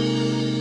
My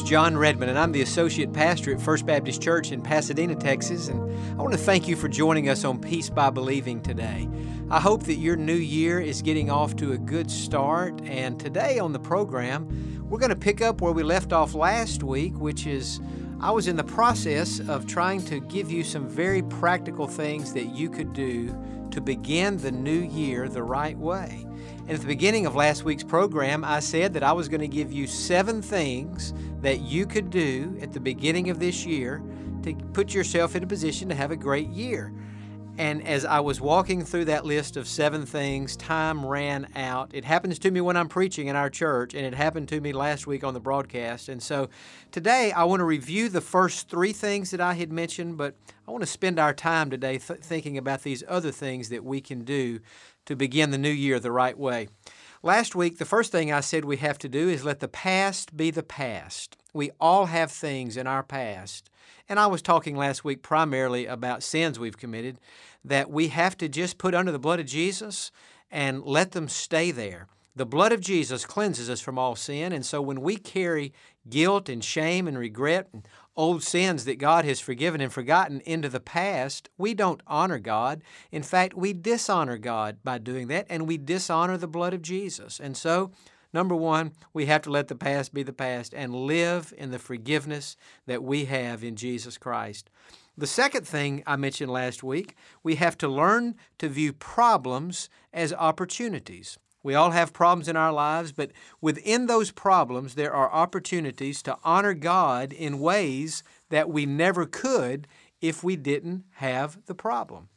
name's Jon Redmond, and I'm the Associate Pastor at First Baptist Church in Pasadena, Texas. And I want to thank you for joining us on Peace by Believing today. I hope that your new year is getting off to a good start. And today on the program, we're going to pick up where we left off last week, which is I was in the process of trying to give you some very practical things that you could do to begin the new year the right way. And at the beginning of last week's program, I said that I was going to give you seven things that you could do at the beginning of this year to put yourself in a position to have a great year. And as I was walking through that list of seven things, time ran out. It happens to me when I'm preaching in our church, and it happened to me last week on the broadcast. And so today I want to review the first three things that I had mentioned, but I want to spend our time today th- thinking about these other things that we can do to begin the new year the right way. Last week, the first thing I said we have to do is let the past be the past. We all have things in our past. And I was talking last week primarily about sins we've committed that we have to just put under the blood of Jesus and let them stay there. The blood of Jesus cleanses us from all sin. And so when we carry guilt and shame and regret and old sins that God has forgiven and forgotten into the past, we don't honor God. In fact, we dishonor God by doing that, and we dishonor the blood of Jesus. And so, number one, we have to let the past be the past and live in the forgiveness that we have in Jesus Christ. The second thing I mentioned last week, we have to learn to view problems as opportunities. We all have problems in our lives, but within those problems, there are opportunities to honor God in ways that we never could if we didn't have the problem.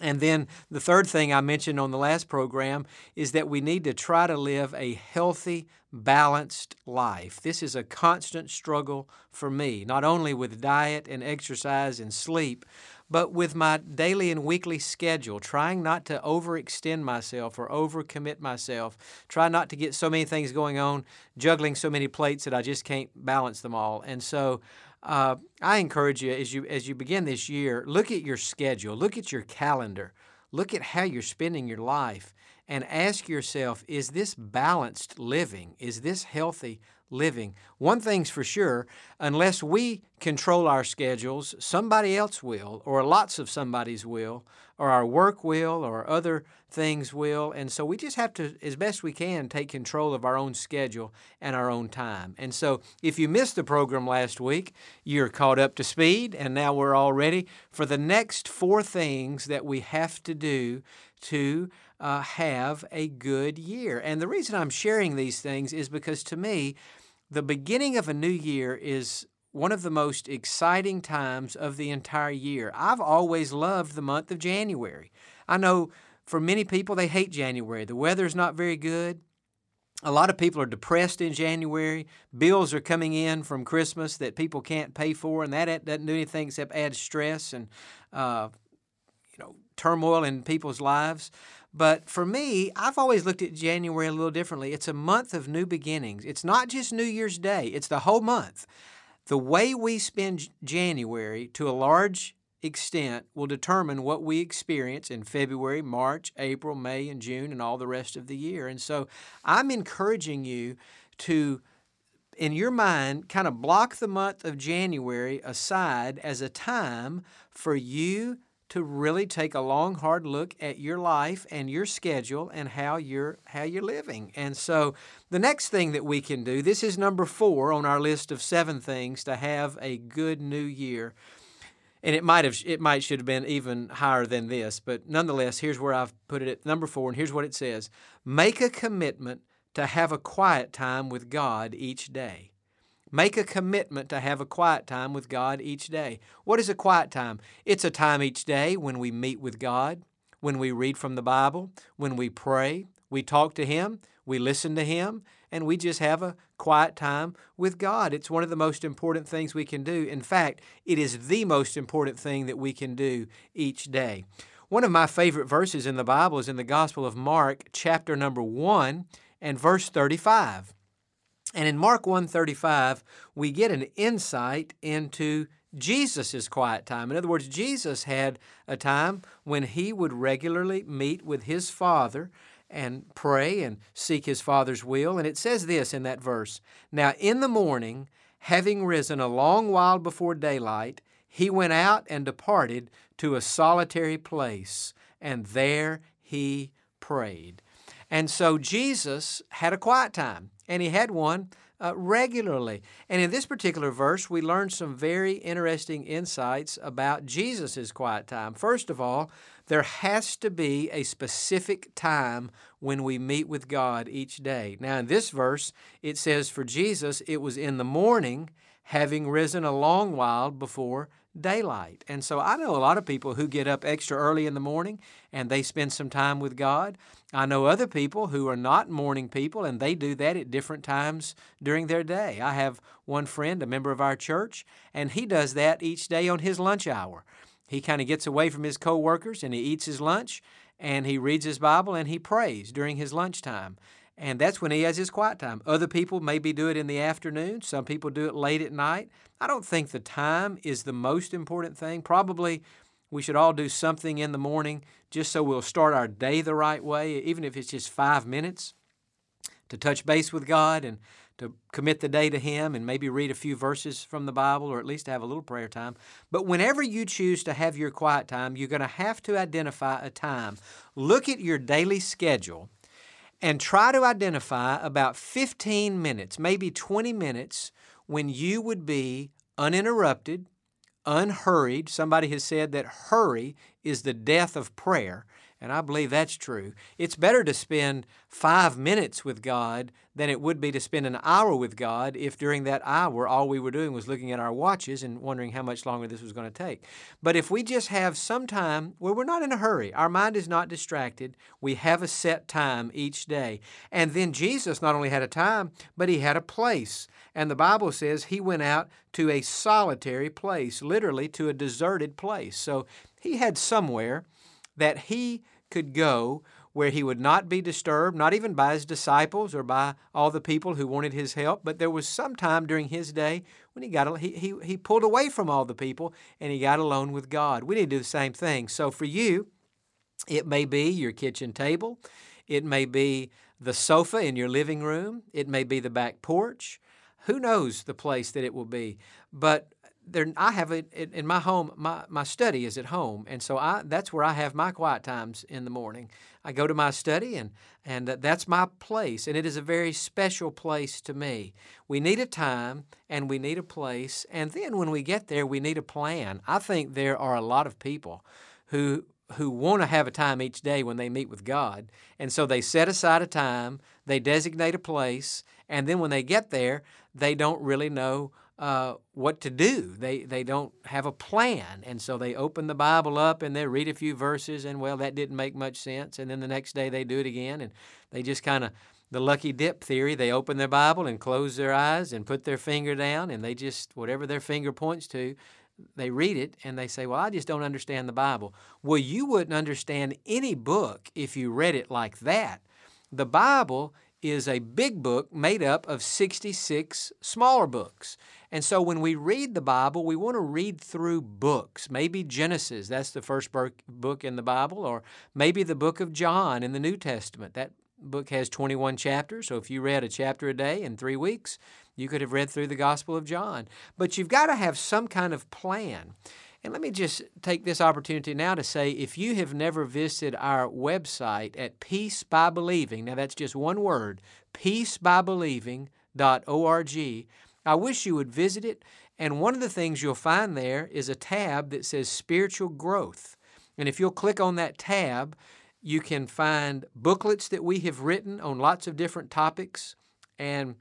And then the third thing I mentioned on the last program is that we need to try to live a healthy, balanced life. This is a constant struggle for me, not only with diet and exercise and sleep, but with my daily and weekly schedule, trying not to overextend myself or overcommit myself, try not to get so many things going on, juggling so many plates that I just can't balance them all. And so uh, I encourage you as you as you begin this year, look at your schedule, look at your calendar, look at how you're spending your life, and ask yourself: Is this balanced living? Is this healthy living. One thing's for sure unless we control our schedules, somebody else will, or lots of somebody's will, or our work will, or other things will. And so we just have to, as best we can, take control of our own schedule and our own time. And so if you missed the program last week, you're caught up to speed, and now we're all ready for the next four things that we have to do to uh, have a good year. And the reason I'm sharing these things is because to me, the beginning of a new year is one of the most exciting times of the entire year. I've always loved the month of January. I know for many people they hate January. The weather's not very good. A lot of people are depressed in January. Bills are coming in from Christmas that people can't pay for, and that doesn't do anything except add stress and uh, you know turmoil in people's lives. But for me, I've always looked at January a little differently. It's a month of new beginnings. It's not just New Year's Day, it's the whole month. The way we spend January to a large extent will determine what we experience in February, March, April, May, and June, and all the rest of the year. And so I'm encouraging you to, in your mind, kind of block the month of January aside as a time for you to really take a long hard look at your life and your schedule and how you're how you're living. And so the next thing that we can do, this is number 4 on our list of 7 things to have a good new year. And it might have it might should have been even higher than this, but nonetheless, here's where I've put it at number 4 and here's what it says. Make a commitment to have a quiet time with God each day. Make a commitment to have a quiet time with God each day. What is a quiet time? It's a time each day when we meet with God, when we read from the Bible, when we pray, we talk to Him, we listen to Him, and we just have a quiet time with God. It's one of the most important things we can do. In fact, it is the most important thing that we can do each day. One of my favorite verses in the Bible is in the Gospel of Mark, chapter number 1 and verse 35. And in Mark 1:35, we get an insight into Jesus' quiet time. In other words, Jesus had a time when he would regularly meet with his Father and pray and seek his Father's will. And it says this in that verse Now in the morning, having risen a long while before daylight, he went out and departed to a solitary place, and there he prayed. And so Jesus had a quiet time, and he had one uh, regularly. And in this particular verse, we learn some very interesting insights about Jesus' quiet time. First of all, there has to be a specific time when we meet with God each day. Now, in this verse, it says for Jesus, it was in the morning, having risen a long while before daylight. And so I know a lot of people who get up extra early in the morning and they spend some time with God. I know other people who are not morning people and they do that at different times during their day. I have one friend, a member of our church, and he does that each day on his lunch hour. He kind of gets away from his coworkers and he eats his lunch and he reads his Bible and he prays during his lunchtime. And that's when he has his quiet time. Other people maybe do it in the afternoon. Some people do it late at night. I don't think the time is the most important thing. Probably we should all do something in the morning just so we'll start our day the right way, even if it's just five minutes to touch base with God and to commit the day to Him and maybe read a few verses from the Bible or at least have a little prayer time. But whenever you choose to have your quiet time, you're going to have to identify a time. Look at your daily schedule and try to identify about 15 minutes, maybe 20 minutes, when you would be uninterrupted, unhurried. Somebody has said that hurry is the death of prayer. And I believe that's true. It's better to spend five minutes with God than it would be to spend an hour with God if during that hour all we were doing was looking at our watches and wondering how much longer this was going to take. But if we just have some time where we're not in a hurry, our mind is not distracted, we have a set time each day. And then Jesus not only had a time, but he had a place. And the Bible says he went out to a solitary place, literally to a deserted place. So he had somewhere that he could go where he would not be disturbed, not even by his disciples or by all the people who wanted his help. But there was some time during his day when he got he, he, he pulled away from all the people and he got alone with God. We need to do the same thing. So for you, it may be your kitchen table, it may be the sofa in your living room, it may be the back porch. Who knows the place that it will be? But there, I have it in my home. My, my study is at home, and so I that's where I have my quiet times in the morning. I go to my study, and and uh, that's my place, and it is a very special place to me. We need a time, and we need a place, and then when we get there, we need a plan. I think there are a lot of people who who want to have a time each day when they meet with God, and so they set aside a time, they designate a place, and then when they get there, they don't really know uh, what to do. They they don't have a plan, and so they open the Bible up and they read a few verses, and well, that didn't make much sense. And then the next day they do it again, and they just kind of the lucky dip theory. They open their Bible and close their eyes and put their finger down, and they just whatever their finger points to. They read it and they say, Well, I just don't understand the Bible. Well, you wouldn't understand any book if you read it like that. The Bible is a big book made up of 66 smaller books. And so when we read the Bible, we want to read through books. Maybe Genesis, that's the first book in the Bible, or maybe the book of John in the New Testament. That book has 21 chapters, so if you read a chapter a day in three weeks, you could have read through the Gospel of John. But you've got to have some kind of plan. And let me just take this opportunity now to say if you have never visited our website at Peace by Believing, now that's just one word, peacebybelieving.org, I wish you would visit it. And one of the things you'll find there is a tab that says Spiritual Growth. And if you'll click on that tab, you can find booklets that we have written on lots of different topics. And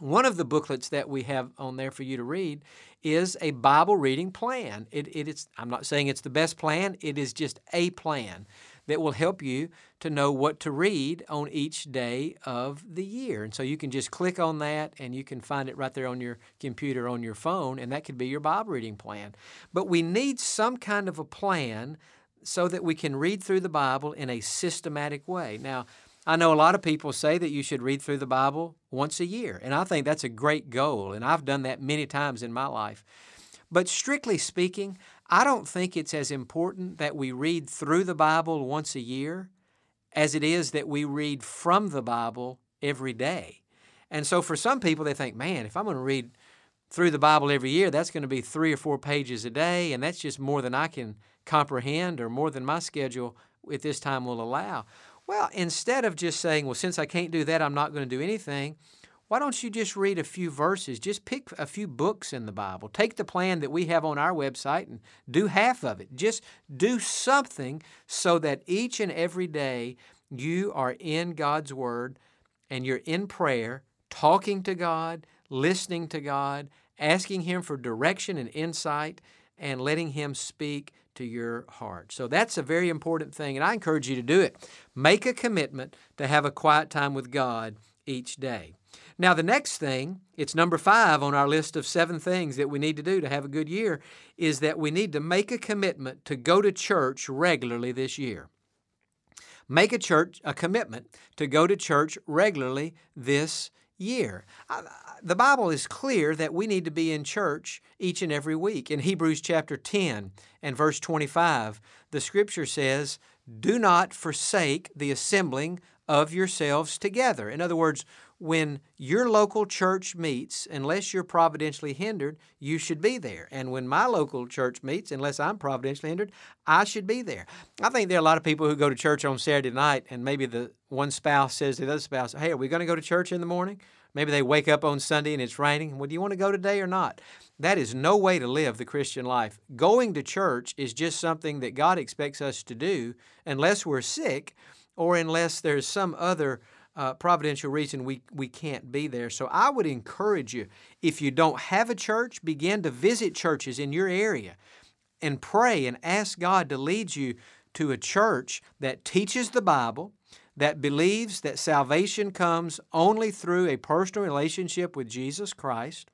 one of the booklets that we have on there for you to read is a Bible reading plan. It, it is, I'm not saying it's the best plan, it is just a plan that will help you to know what to read on each day of the year. And so you can just click on that and you can find it right there on your computer, on your phone, and that could be your Bible reading plan. But we need some kind of a plan so that we can read through the Bible in a systematic way. Now, I know a lot of people say that you should read through the Bible once a year, and I think that's a great goal, and I've done that many times in my life. But strictly speaking, I don't think it's as important that we read through the Bible once a year as it is that we read from the Bible every day. And so for some people, they think, man, if I'm going to read through the Bible every year, that's going to be three or four pages a day, and that's just more than I can comprehend or more than my schedule at this time will allow. Well, instead of just saying, well, since I can't do that, I'm not going to do anything, why don't you just read a few verses? Just pick a few books in the Bible. Take the plan that we have on our website and do half of it. Just do something so that each and every day you are in God's Word and you're in prayer, talking to God, listening to God, asking Him for direction and insight, and letting Him speak to your heart. So that's a very important thing, and I encourage you to do it. Make a commitment to have a quiet time with God each day. Now, the next thing, it's number five on our list of seven things that we need to do to have a good year, is that we need to make a commitment to go to church regularly this year. Make a church a commitment to go to church regularly this year. The Bible is clear that we need to be in church each and every week. In Hebrews chapter 10 and verse 25, the scripture says, Do not forsake the assembling of yourselves together. In other words, when your local church meets, unless you're providentially hindered, you should be there. And when my local church meets, unless I'm providentially hindered, I should be there. I think there are a lot of people who go to church on Saturday night, and maybe the one spouse says to the other spouse, Hey, are we going to go to church in the morning? Maybe they wake up on Sunday and it's raining. Well, do you want to go today or not? That is no way to live the Christian life. Going to church is just something that God expects us to do unless we're sick or unless there's some other uh, providential reason we, we can't be there. So I would encourage you, if you don't have a church, begin to visit churches in your area and pray and ask God to lead you to a church that teaches the Bible, that believes that salvation comes only through a personal relationship with Jesus Christ,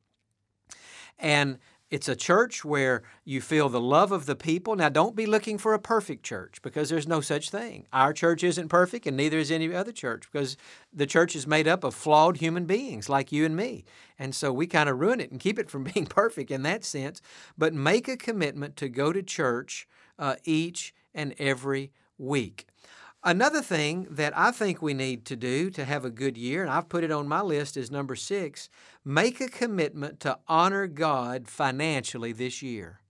and it's a church where you feel the love of the people. Now, don't be looking for a perfect church because there's no such thing. Our church isn't perfect, and neither is any other church because the church is made up of flawed human beings like you and me. And so we kind of ruin it and keep it from being perfect in that sense. But make a commitment to go to church uh, each and every week. Another thing that I think we need to do to have a good year, and I've put it on my list as number six, make a commitment to honor God financially this year.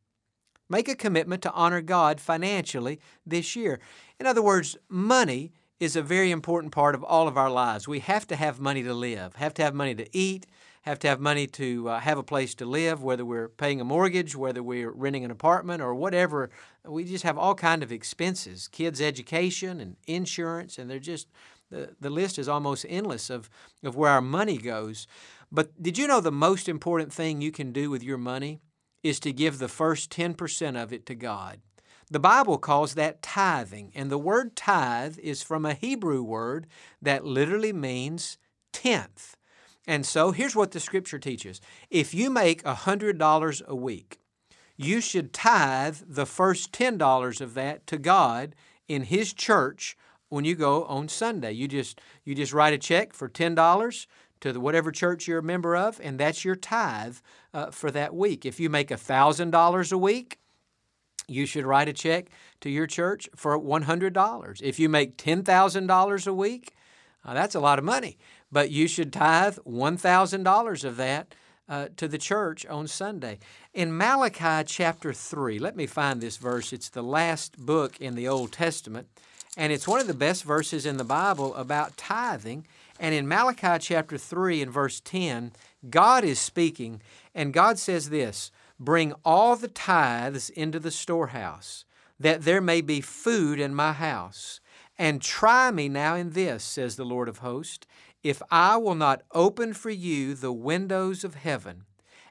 Make a commitment to honor God financially this year. In other words, money is a very important part of all of our lives. We have to have money to live, have to have money to eat, have to have money to uh, have a place to live, whether we're paying a mortgage, whether we're renting an apartment, or whatever. We just have all kind of expenses, kids' education and insurance, and they're just the, the list is almost endless of, of where our money goes. But did you know the most important thing you can do with your money is to give the first 10% of it to God? The Bible calls that tithing, and the word tithe is from a Hebrew word that literally means tenth. And so here's what the scripture teaches if you make $100 a week, you should tithe the first $10 of that to God in His church when you go on Sunday. You just, you just write a check for $10 to the, whatever church you're a member of, and that's your tithe uh, for that week. If you make $1,000 a week, you should write a check to your church for $100. If you make $10,000 a week, uh, that's a lot of money but you should tithe $1,000 of that uh, to the church on Sunday. In Malachi chapter 3, let me find this verse. It's the last book in the Old Testament, and it's one of the best verses in the Bible about tithing. And in Malachi chapter 3 and verse 10, God is speaking, and God says this Bring all the tithes into the storehouse, that there may be food in my house. And try me now in this, says the Lord of hosts, if I will not open for you the windows of heaven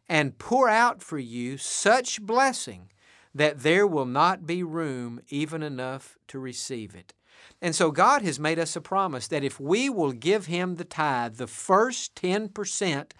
and pour out for you such blessing that there will not be room even enough to receive it. And so God has made us a promise that if we will give Him the tithe, the first 10%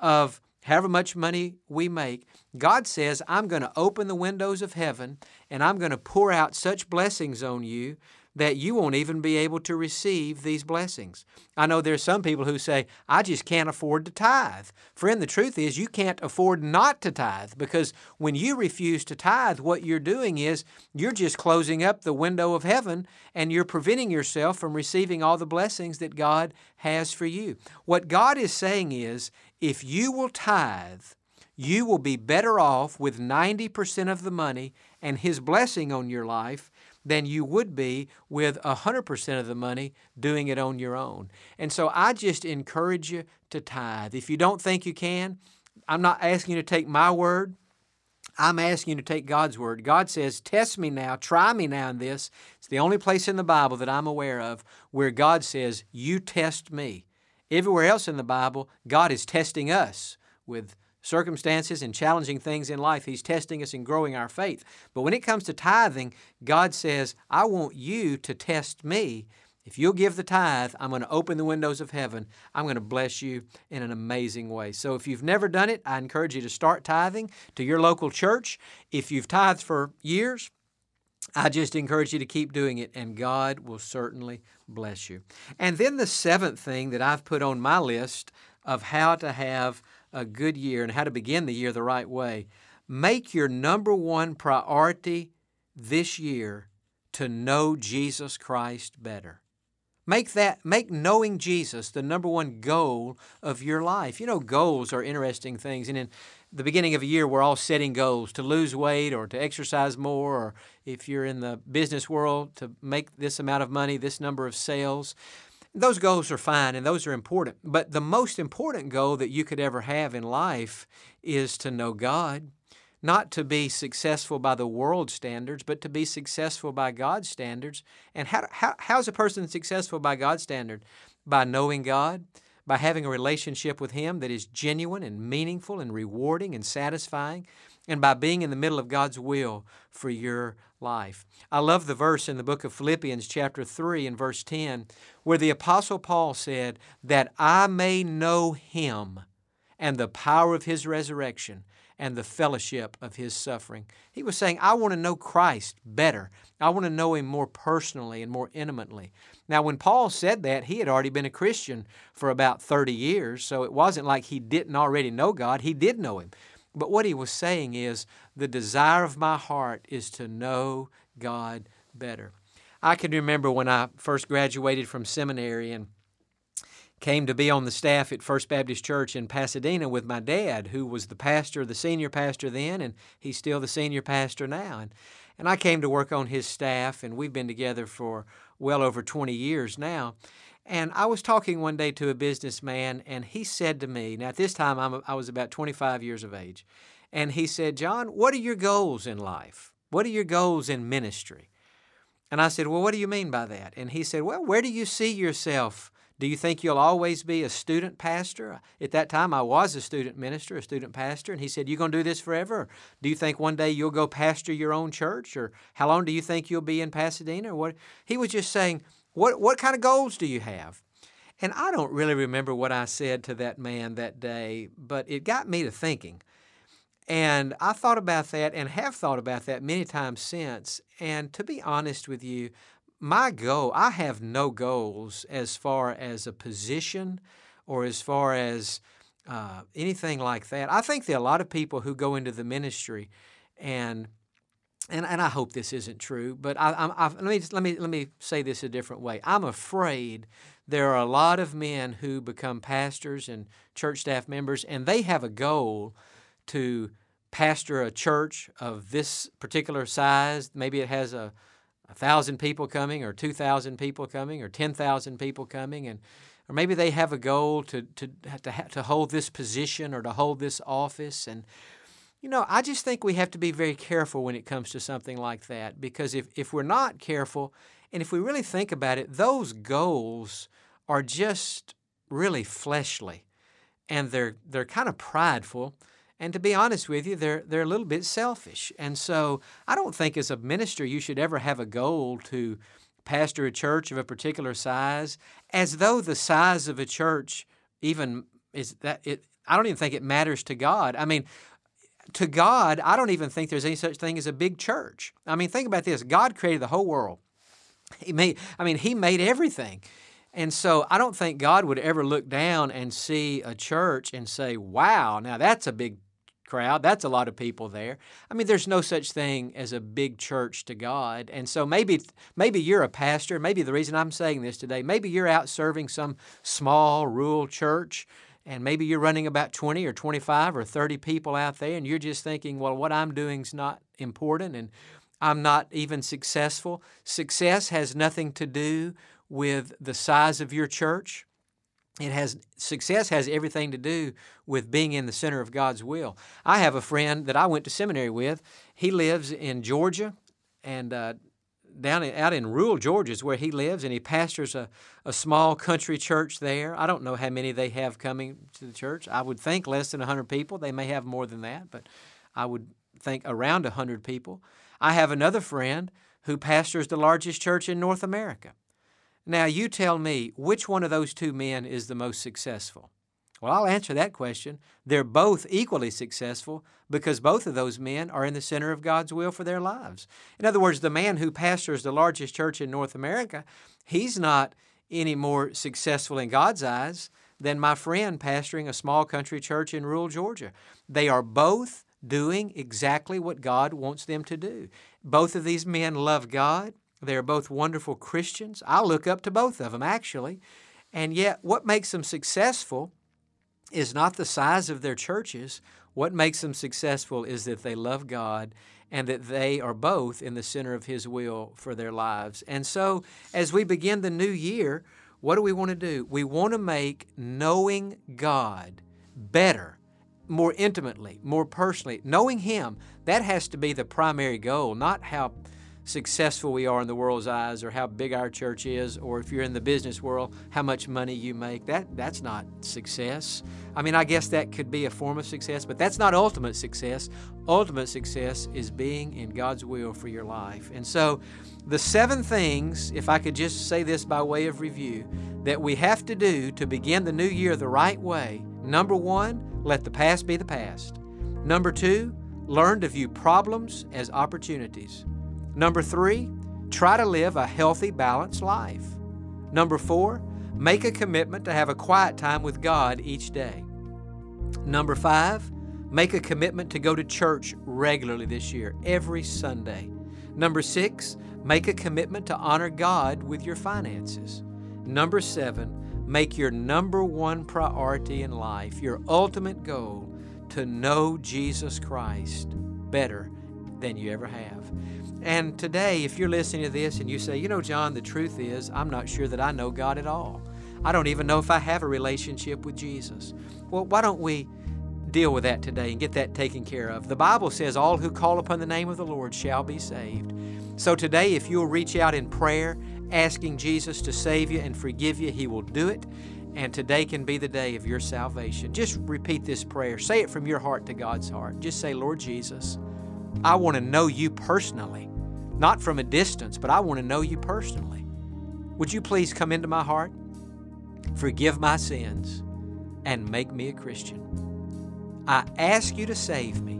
of however much money we make, God says, I'm going to open the windows of heaven and I'm going to pour out such blessings on you that you won't even be able to receive these blessings. I know there's some people who say, I just can't afford to tithe. Friend, the truth is you can't afford not to tithe because when you refuse to tithe, what you're doing is you're just closing up the window of heaven and you're preventing yourself from receiving all the blessings that God has for you. What God is saying is, if you will tithe, you will be better off with 90% of the money and His blessing on your life than you would be with 100% of the money doing it on your own. And so I just encourage you to tithe. If you don't think you can, I'm not asking you to take my word. I'm asking you to take God's word. God says, Test me now, try me now in this. It's the only place in the Bible that I'm aware of where God says, You test me. Everywhere else in the Bible, God is testing us with circumstances and challenging things in life. He's testing us and growing our faith. But when it comes to tithing, God says, I want you to test me. If you'll give the tithe, I'm going to open the windows of heaven. I'm going to bless you in an amazing way. So if you've never done it, I encourage you to start tithing to your local church. If you've tithed for years, I just encourage you to keep doing it, and God will certainly bless you. And then the seventh thing that I've put on my list of how to have a good year and how to begin the year the right way, make your number one priority this year to know Jesus Christ better. Make that make knowing Jesus the number one goal of your life. You know, goals are interesting things, and in the beginning of a year, we're all setting goals to lose weight or to exercise more, or if you're in the business world, to make this amount of money, this number of sales. Those goals are fine and those are important. But the most important goal that you could ever have in life is to know God, not to be successful by the world standards, but to be successful by God's standards. And how, how, how's a person successful by God's standard? By knowing God, by having a relationship with Him that is genuine and meaningful and rewarding and satisfying, and by being in the middle of God's will for your life. I love the verse in the book of Philippians, chapter 3, and verse 10, where the Apostle Paul said, That I may know him and the power of his resurrection and the fellowship of his suffering. He was saying, I want to know Christ better. I want to know him more personally and more intimately. Now, when Paul said that, he had already been a Christian for about 30 years, so it wasn't like he didn't already know God. He did know him. But what he was saying is, the desire of my heart is to know God better. I can remember when I first graduated from seminary and came to be on the staff at First Baptist Church in Pasadena with my dad, who was the pastor, the senior pastor then, and he's still the senior pastor now. And, and I came to work on his staff, and we've been together for well over 20 years now. And I was talking one day to a businessman, and he said to me, now at this time I'm, I was about 25 years of age, and he said, Jon, what are your goals in life? What are your goals in ministry? And I said, Well, what do you mean by that? And he said, Well, where do you see yourself? Do you think you'll always be a student pastor? At that time, I was a student minister, a student pastor, and he said, "You're going to do this forever? do you think one day you'll go pastor your own church? Or how long do you think you'll be in Pasadena? Or what? He was just saying, what, what kind of goals do you have? And I don't really remember what I said to that man that day, but it got me to thinking. And I thought about that and have thought about that many times since. And to be honest with you, my goal, I have no goals as far as a position or as far as uh, anything like that. I think there are a lot of people who go into the ministry and and, and I hope this isn't true, but I, I, I, let, me, let, me, let me say this a different way. I'm afraid there are a lot of men who become pastors and church staff members, and they have a goal to pastor a church of this particular size. Maybe it has a, a thousand people coming, or two thousand people coming, or ten thousand people coming, and or maybe they have a goal to to to, to hold this position or to hold this office, and you know, I just think we have to be very careful when it comes to something like that because if, if we're not careful, and if we really think about it, those goals are just really fleshly and they're, they're kind of prideful. And to be honest with you, they're, they're a little bit selfish. And so I don't think as a minister you should ever have a goal to pastor a church of a particular size as though the size of a church even is that it I don't even think it matters to God. I mean, to God, I don't even think there's any such thing as a big church. I mean, think about this God created the whole world. He made, I mean, He made everything. And so I don't think God would ever look down and see a church and say, wow, now that's a big crowd. That's a lot of people there. I mean, there's no such thing as a big church to God. And so maybe maybe you're a pastor. Maybe the reason I'm saying this today, maybe you're out serving some small rural church and maybe you're running about 20 or 25 or 30 people out there and you're just thinking, well, what I'm doing is not important and I'm not even successful. Success has nothing to do with the size of your church. It has success has everything to do with being in the center of God's will. I have a friend that I went to seminary with. He lives in Georgia, and uh, down in, out in rural Georgia is where he lives, and he pastors a, a small country church there. I don't know how many they have coming to the church. I would think less than 100 people. They may have more than that, but I would think around 100 people. I have another friend who pastors the largest church in North America. Now, you tell me which one of those two men is the most successful? Well, I'll answer that question. They're both equally successful because both of those men are in the center of God's will for their lives. In other words, the man who pastors the largest church in North America, he's not any more successful in God's eyes than my friend pastoring a small country church in rural Georgia. They are both doing exactly what God wants them to do. Both of these men love God. They are both wonderful Christians. I look up to both of them, actually. And yet, what makes them successful is not the size of their churches. What makes them successful is that they love God and that they are both in the center of His will for their lives. And so, as we begin the new year, what do we want to do? We want to make knowing God better, more intimately, more personally. Knowing Him, that has to be the primary goal, not how successful we are in the world's eyes or how big our church is or if you're in the business world how much money you make that that's not success. I mean i guess that could be a form of success but that's not ultimate success. Ultimate success is being in god's will for your life. And so the seven things if i could just say this by way of review that we have to do to begin the new year the right way. Number one let the past be the past. Number two learn to view problems as opportunities Number three, try to live a healthy, balanced life. Number four, make a commitment to have a quiet time with God each day. Number five, make a commitment to go to church regularly this year, every Sunday. Number six, make a commitment to honor God with your finances. Number seven, make your number one priority in life, your ultimate goal, to know Jesus Christ better than you ever have. And today, if you're listening to this and you say, you know, Jon, the truth is, I'm not sure that I know God at all. I don't even know if I have a relationship with Jesus. Well, why don't we deal with that today and get that taken care of? The Bible says, all who call upon the name of the Lord shall be saved. So today, if you'll reach out in prayer, asking Jesus to save you and forgive you, He will do it. And today can be the day of your salvation. Just repeat this prayer. Say it from your heart to God's heart. Just say, Lord Jesus, I want to know you personally not from a distance, but I want to know you personally. Would you please come into my heart, forgive my sins, and make me a Christian? I ask you to save me,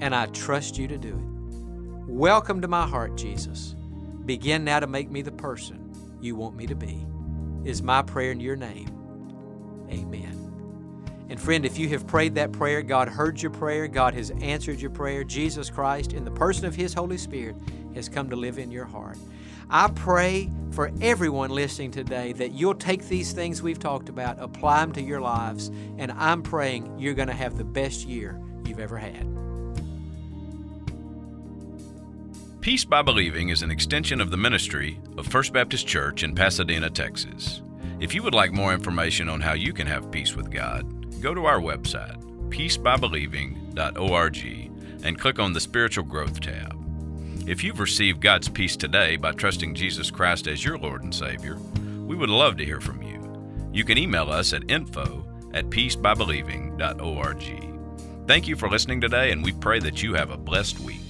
and I trust you to do it. Welcome to my heart, Jesus. Begin now to make me the person you want me to be. Is my prayer in your name. Amen. And friend, if you have prayed that prayer, God heard your prayer, God has answered your prayer. Jesus Christ, in the person of His Holy Spirit, has come to live in your heart. I pray for everyone listening today that you'll take these things we've talked about, apply them to your lives, and I'm praying you're going to have the best year you've ever had. Peace by Believing is an extension of the ministry of First Baptist Church in Pasadena, Texas. If you would like more information on how you can have peace with God, go to our website, peacebybelieving.org, and click on the Spiritual Growth tab. If you've received God's peace today by trusting Jesus Christ as your Lord and Savior, we would love to hear from you. You can email us at info at peacebybelieving.org. Thank you for listening today, and we pray that you have a blessed week.